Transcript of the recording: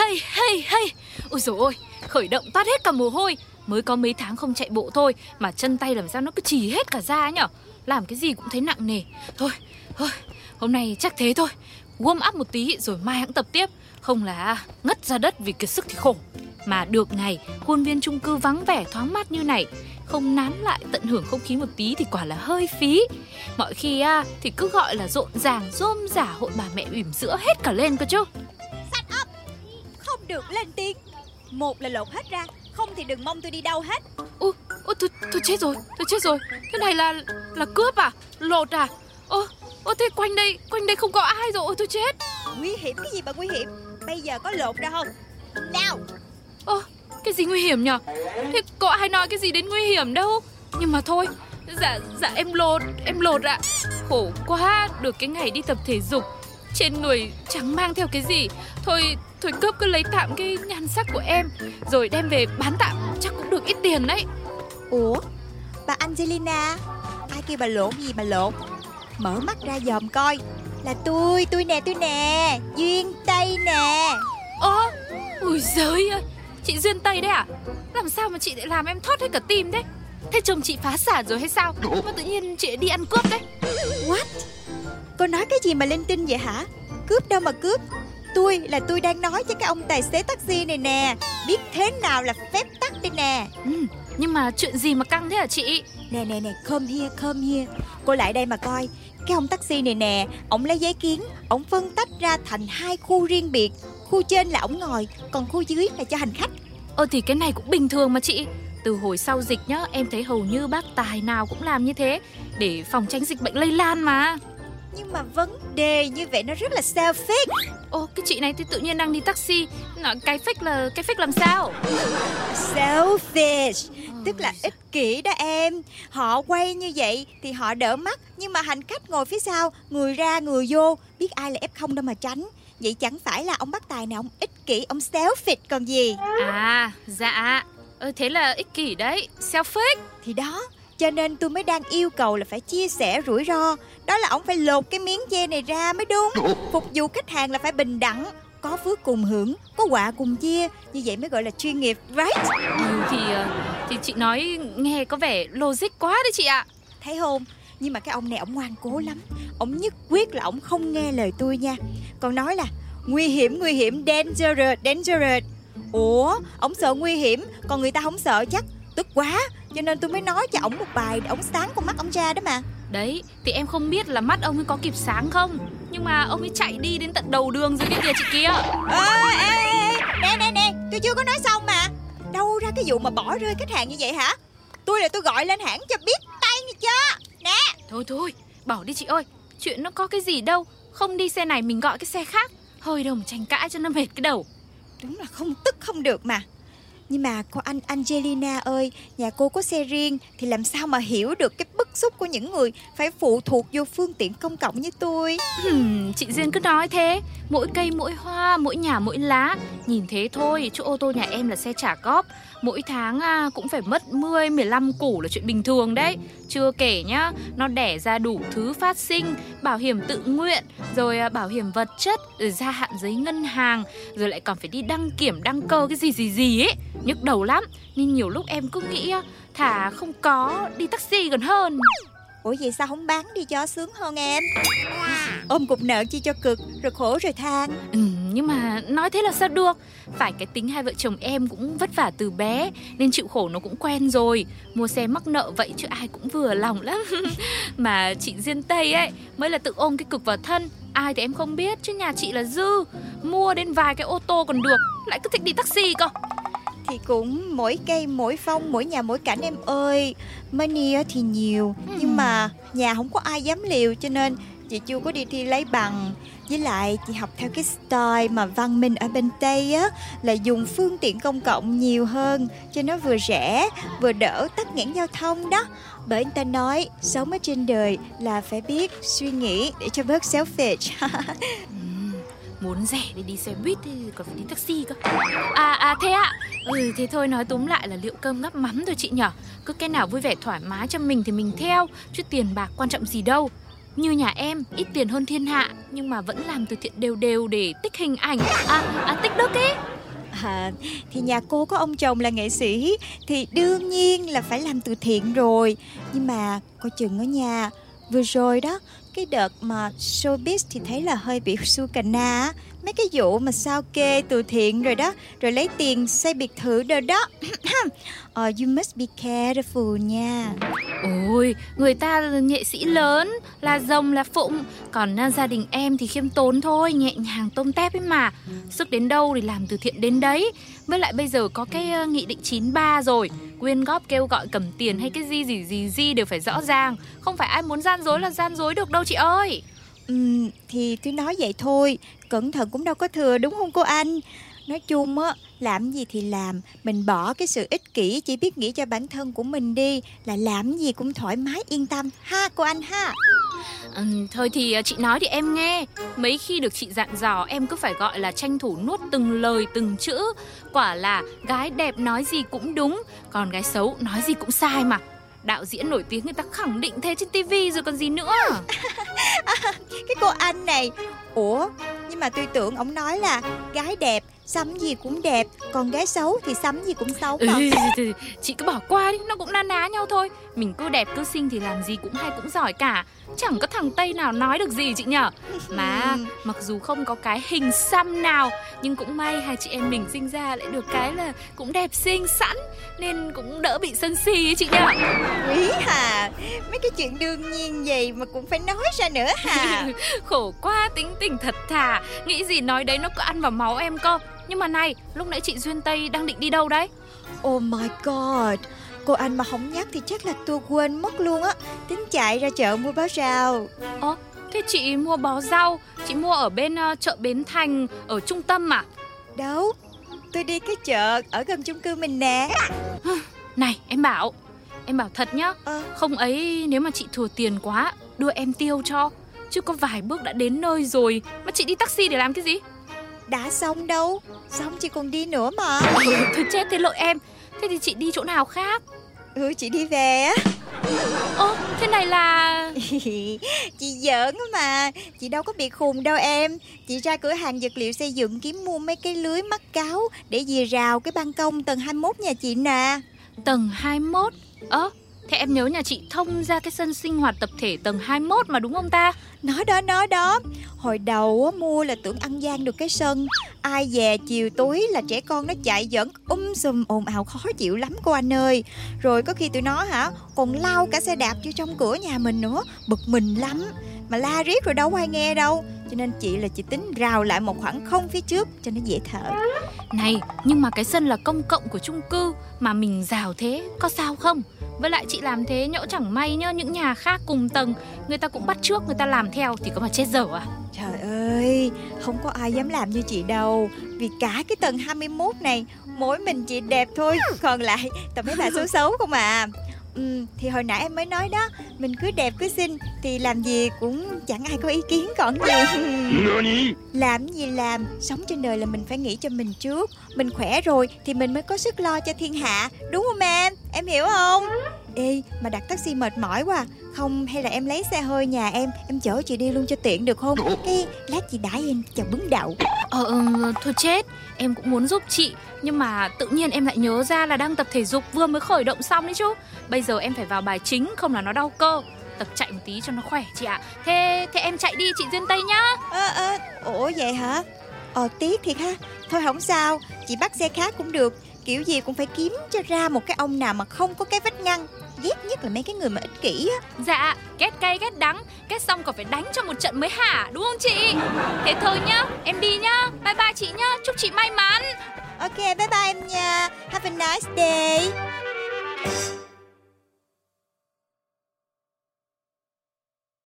Hay hay hay Ôi dồi ôi Khởi động toát hết cả mồ hôi. Mới có mấy tháng không chạy bộ thôi Mà chân tay làm sao nó cứ trì hết cả ra nhở? Làm cái gì cũng thấy nặng nề. Thôi thôi Hôm nay chắc thế thôi. Warm up một tí rồi mai hãng tập tiếp. Không là ngất ra đất vì kiệt sức thì khổ. Mà được ngày Khuôn viên chung cư vắng vẻ thoáng mát như này. Không nán lại tận hưởng không khí một tí Thì quả là hơi phí. Mọi khi à, thì cứ gọi là rộn ràng Rôm rả hội bà mẹ ỉm giữa hết cả lên cơ chứ được lên tiếng. Một là lột hết ra Không thì đừng mong tôi đi đâu hết. Ô, ô tôi, tôi chết rồi, tôi chết rồi. Thế này là là cướp à, lột à? Ô, ô thế quanh đây, quanh đây không có ai rồi, ôi tôi chết. Nguy hiểm cái gì mà nguy hiểm? Bây giờ có lột ra không? Nào! Ô, cái gì nguy hiểm nhở? Thế có ai nói cái gì đến nguy hiểm đâu? Nhưng mà thôi, dạ, dạ em lột, em lột ạ. Khổ quá, được cái ngày đi tập thể dục Trên người chẳng mang theo cái gì. Thôi, thôi cướp cứ lấy tạm cái nhan sắc của em Rồi đem về bán tạm, chắc cũng được ít tiền đấy. Ủa Bà Angelina Ai kêu bà lộn gì mà lộn? Mở mắt ra dòm coi Là tôi, tôi nè, tôi nè Duyên Tây nè. Ơ, ui giời ơi Chị Duyên Tây đấy à? Làm sao mà chị lại làm em thót hết cả tim thế? Thế chồng chị phá sản rồi hay sao? Mà tự nhiên chị đi ăn cướp đấy. What? Cô nói cái gì mà linh tinh vậy hả? Cướp đâu mà cướp Tôi là tôi đang nói cho cái ông tài xế taxi này nè. Biết thế nào là phép tắc đây nè. Ừ, Nhưng mà chuyện gì mà căng thế hả chị? Nè nè nè come here come here. Cô lại đây mà coi. Cái ông taxi này nè Ông lấy giấy kiến Ông phân tách ra thành hai khu riêng biệt. Khu trên là ổng ngồi Còn khu dưới là cho hành khách. Ờ thì cái này cũng bình thường mà chị. Từ hồi sau dịch nhá, em thấy hầu như bác tài nào cũng làm như thế để phòng tránh dịch bệnh lây lan mà. Nhưng mà vấn đề như vậy nó rất là selfish Ô, cái chị này thì tự nhiên đang đi taxi. Nói cái fake là cái fake làm sao? Selfish. Tức là ích kỷ đó em. Họ quay như vậy thì họ đỡ mắt Nhưng mà hành khách ngồi phía sau Người ra người vô Biết ai là F0 đâu mà tránh. Vậy chẳng phải là ông bắt tài nào ông ích kỷ Ông selfish còn gì? À, dạ. Ờ, Thế là ích kỷ đấy. Selfish. Thì đó cho nên tôi mới đang yêu cầu là phải chia sẻ rủi ro. Đó là ông phải lột cái miếng dê này ra mới đúng. Phục vụ khách hàng là phải bình đẳng Có phước cùng hưởng, có quà cùng chia. Như vậy mới gọi là chuyên nghiệp, right? Ừ, thì ờ, thì chị nói nghe có vẻ logic quá đấy chị ạ. Thấy không? Nhưng mà cái ông này ông ngoan cố lắm. Ông nhất quyết là ông không nghe lời tôi nha. Còn nói là nguy hiểm, nguy hiểm, dangerous, dangerous. Ủa, ông sợ nguy hiểm Còn người ta không sợ chắc. Tức quá cho nên tôi mới nói cho ổng một bài để ổng sáng con mắt ông ra đó mà. Đấy, thì em không biết là mắt ông ấy có kịp sáng không. Nhưng mà ông ấy chạy đi đến tận đầu đường rồi kia kìa chị kia. Ê, ê, ê, nè, nè, nè, tôi chưa có nói xong mà. Đâu ra cái vụ mà bỏ rơi khách hàng như vậy hả? Tôi là tôi gọi lên hãng cho biết tay như chưa Nè. Thôi thôi, bỏ đi chị ơi Chuyện nó có cái gì đâu. Không đi xe này mình gọi cái xe khác. Hơi đâu mà tranh cãi cho nó mệt cái đầu. Đúng là không tức không được mà nhưng mà cô anh Angelina ơi, nhà cô có xe riêng thì làm sao mà hiểu được cái bức xúc của những người phải phụ thuộc vô phương tiện công cộng như tôi. Hmm, chị Duyên cứ nói thế, mỗi cây mỗi hoa, mỗi nhà mỗi lá. Nhìn thế thôi, chỗ ô tô nhà em là xe trả góp. Mỗi tháng à, cũng phải mất 10, 15 củ là chuyện bình thường đấy. Chưa kể nhá, nó đẻ ra đủ thứ phát sinh, bảo hiểm tự nguyện, rồi à, bảo hiểm vật chất, rồi gia hạn giấy ngân hàng, rồi lại còn phải đi đăng kiểm, đăng cơ cái gì gì gì ấy nhức đầu lắm nên nhiều lúc em cứ nghĩ thả không có đi taxi gần hơn. Ủa vậy sao không bán đi cho sướng hơn em? Ôm cục nợ chi cho cực rồi khổ rồi than. Ừ, nhưng mà nói thế là sao được? Phải cái tính hai vợ chồng em cũng vất vả từ bé nên chịu khổ nó cũng quen rồi. Mua xe mắc nợ vậy chứ ai cũng vừa lòng lắm. Mà chị duyên tây ấy mới là tự ôm cái cực vào thân ai thì em không biết chứ nhà chị là dư. Mua đến vài cái ô tô còn được lại cứ thích đi taxi cơ thì cũng mỗi cây mỗi phong mỗi nhà mỗi cảnh em ơi. Money thì nhiều ừ. nhưng mà nhà không có ai dám liều cho nên chị chưa có đi thi lấy bằng. Với lại chị học theo cái style mà văn minh ở bên tây á là dùng phương tiện công cộng nhiều hơn cho nó vừa rẻ vừa đỡ tắc nghẽn giao thông đó. Bởi người ta nói sống ở trên đời là phải biết suy nghĩ để cho bớt selfish muốn rẻ để đi xe buýt thì còn phải đi taxi cơ. À à thế ạ. Ừ thế thôi nói túm lại là liệu cơm gắp mắm thôi chị nhở. Cứ cái nào vui vẻ thoải mái cho mình thì mình theo chứ tiền bạc quan trọng gì đâu. Như nhà em, ít tiền hơn thiên hạ Nhưng mà vẫn làm từ thiện đều đều để tích hình ảnh. À, à tích đức ấy À, thì nhà cô có ông chồng là nghệ sĩ thì đương nhiên là phải làm từ thiện rồi. Nhưng mà coi chừng ở nhà vừa rồi đó cái đợt mà showbiz thì thấy là hơi bị su cà na mấy cái vụ mà sao kê từ thiện rồi đó rồi lấy tiền xây biệt thự rồi đó. Uh, you must be careful nha. Ôi, người ta là nghệ sĩ lớn, là rồng là phụng. Còn uh, gia đình em thì khiêm tốn thôi, nhẹ nhàng tôm tép ấy mà. Sức đến đâu thì làm từ thiện đến đấy. Với lại bây giờ có cái uh, nghị định 93 rồi. Quyên góp kêu gọi cầm tiền hay cái gì gì gì gì đều phải rõ ràng. Không phải ai muốn gian dối là gian dối được đâu chị ơi. Ừ, thì tôi nói vậy thôi Cẩn thận cũng đâu có thừa đúng không cô anh? Nói chung á Làm gì thì làm Mình bỏ cái sự ích kỷ Chỉ biết nghĩ cho bản thân của mình đi Là làm gì cũng thoải mái yên tâm. Ha cô anh ha. Ừ, Thôi thì chị nói thì em nghe. Mấy khi được chị dặn dò Em cứ phải gọi là tranh thủ nuốt từng lời từng chữ. Quả là gái đẹp nói gì cũng đúng Còn gái xấu nói gì cũng sai mà. Đạo diễn nổi tiếng người ta khẳng định thế trên tivi rồi còn gì nữa cái cô anh này. Ủa nhưng mà tôi tưởng ông nói là gái đẹp sắm gì cũng đẹp còn gái xấu thì sắm gì cũng xấu mà. ừ, chị cứ bỏ qua đi nó cũng na ná nhau thôi. Mình cứ đẹp cứ xinh thì làm gì cũng hay cũng giỏi cả. Chẳng có thằng tây nào nói được gì chị nhở. Mà mặc dù không có cái hình xăm nào nhưng cũng may hai chị em mình sinh ra lại được cái là cũng đẹp xinh sẵn nên cũng đỡ bị sân si ấy chị nhở. Quý hà mấy cái chuyện đương nhiên gì mà cũng phải nói ra nữa hà. Khổ quá tính tình thật thà. Nghĩ gì nói đấy nó cứ ăn vào máu em cơ nhưng mà này lúc nãy chị duyên tây đang định đi đâu đấy? Oh my god Cô anh mà không nhắc thì chắc là tôi quên mất luôn á. Tính chạy ra chợ mua bó rau. Ồ, thế chị mua bó rau Chị mua ở bên uh, chợ Bến Thành Ở trung tâm à? Đâu Tôi đi cái chợ ở gần chung cư mình nè. Này em bảo Em bảo thật nhá à. Không ấy nếu mà chị thừa tiền quá Đưa em tiêu cho. Chứ có vài bước đã đến nơi rồi Mà chị đi taxi để làm cái gì Đã xong đâu. Xong chị còn đi nữa mà. Ừ, Thôi chết thế lỗi em. Thế thì chị đi chỗ nào khác? Ừ chị đi về á. Ơ thế này là Chị giỡn mà. Chị đâu có bị khùng đâu em. Chị ra cửa hàng vật liệu xây dựng kiếm mua mấy cái lưới mắc cáo Để dìa rào cái ban công tầng 21 nhà chị nè. Tầng 21 Ơ Thế em nhớ nhà chị thông ra cái sân sinh hoạt tập thể tầng 21 mà đúng không ta? Nói đó, nói đó. Hồi đầu mua là tưởng ăn gian được cái sân. Ai về chiều tối là trẻ con nó chạy dẫn um sùm ồn ào khó chịu lắm cô anh ơi. Rồi có khi tụi nó hả Còn lao cả xe đạp vô trong cửa nhà mình nữa. Bực mình lắm. Mà la riết rồi đâu ai nghe đâu. Cho nên chị là chị tính rào lại một khoảng không phía trước cho nó dễ thở. Này nhưng mà cái sân là công cộng của chung cư Mà mình rào thế có sao không? Với lại chị làm thế nhỡ chẳng may nhá Những nhà khác cùng tầng. Người ta cũng bắt trước người ta làm theo Thì có mà chết dở à? Trời ơi Không có ai dám làm như chị đâu. Vì cả cái tầng 21 này Mỗi mình chị đẹp thôi Còn lại toàn mấy bà xấu xấu không à. Ừ, thì hồi nãy em mới nói đó Mình cứ đẹp cứ xinh Thì làm gì cũng chẳng ai có ý kiến còn gì. Làm gì làm Sống trên đời là mình phải nghĩ cho mình trước. Mình khỏe rồi thì mình mới có sức lo cho thiên hạ Đúng không em Em hiểu không? Ê mà đặt taxi mệt mỏi quá Không hay là em lấy xe hơi nhà em Em chở chị đi luôn cho tiện được không? Cái lát chị đãi em chào bứng đậu. Ờ ừ, thôi chết. Em cũng muốn giúp chị Nhưng mà tự nhiên em lại nhớ ra là đang tập thể dục Vừa mới khởi động xong đấy chứ. Bây giờ em phải vào bài chính không là nó đau cơ. Tập chạy một tí cho nó khỏe chị ạ. Thế thế em chạy đi chị Duyên Tây nhá. Ơ à, à, Ủa vậy hả? Ờ tiếc thiệt ha. Thôi không sao Chị bắt xe khác cũng được Kiểu gì cũng phải kiếm cho ra một cái ông nào mà không có cái vách ngăn. Ghét nhất là mấy cái người mà ích kỷ á. Dạ Ghét cay ghét đắng. Ghét xong còn phải đánh cho một trận mới hả Đúng không chị? Thế thôi nhá Em đi nhá. Bye bye chị nhá Chúc chị may mắn. Ok bye bye em nha. Have a nice day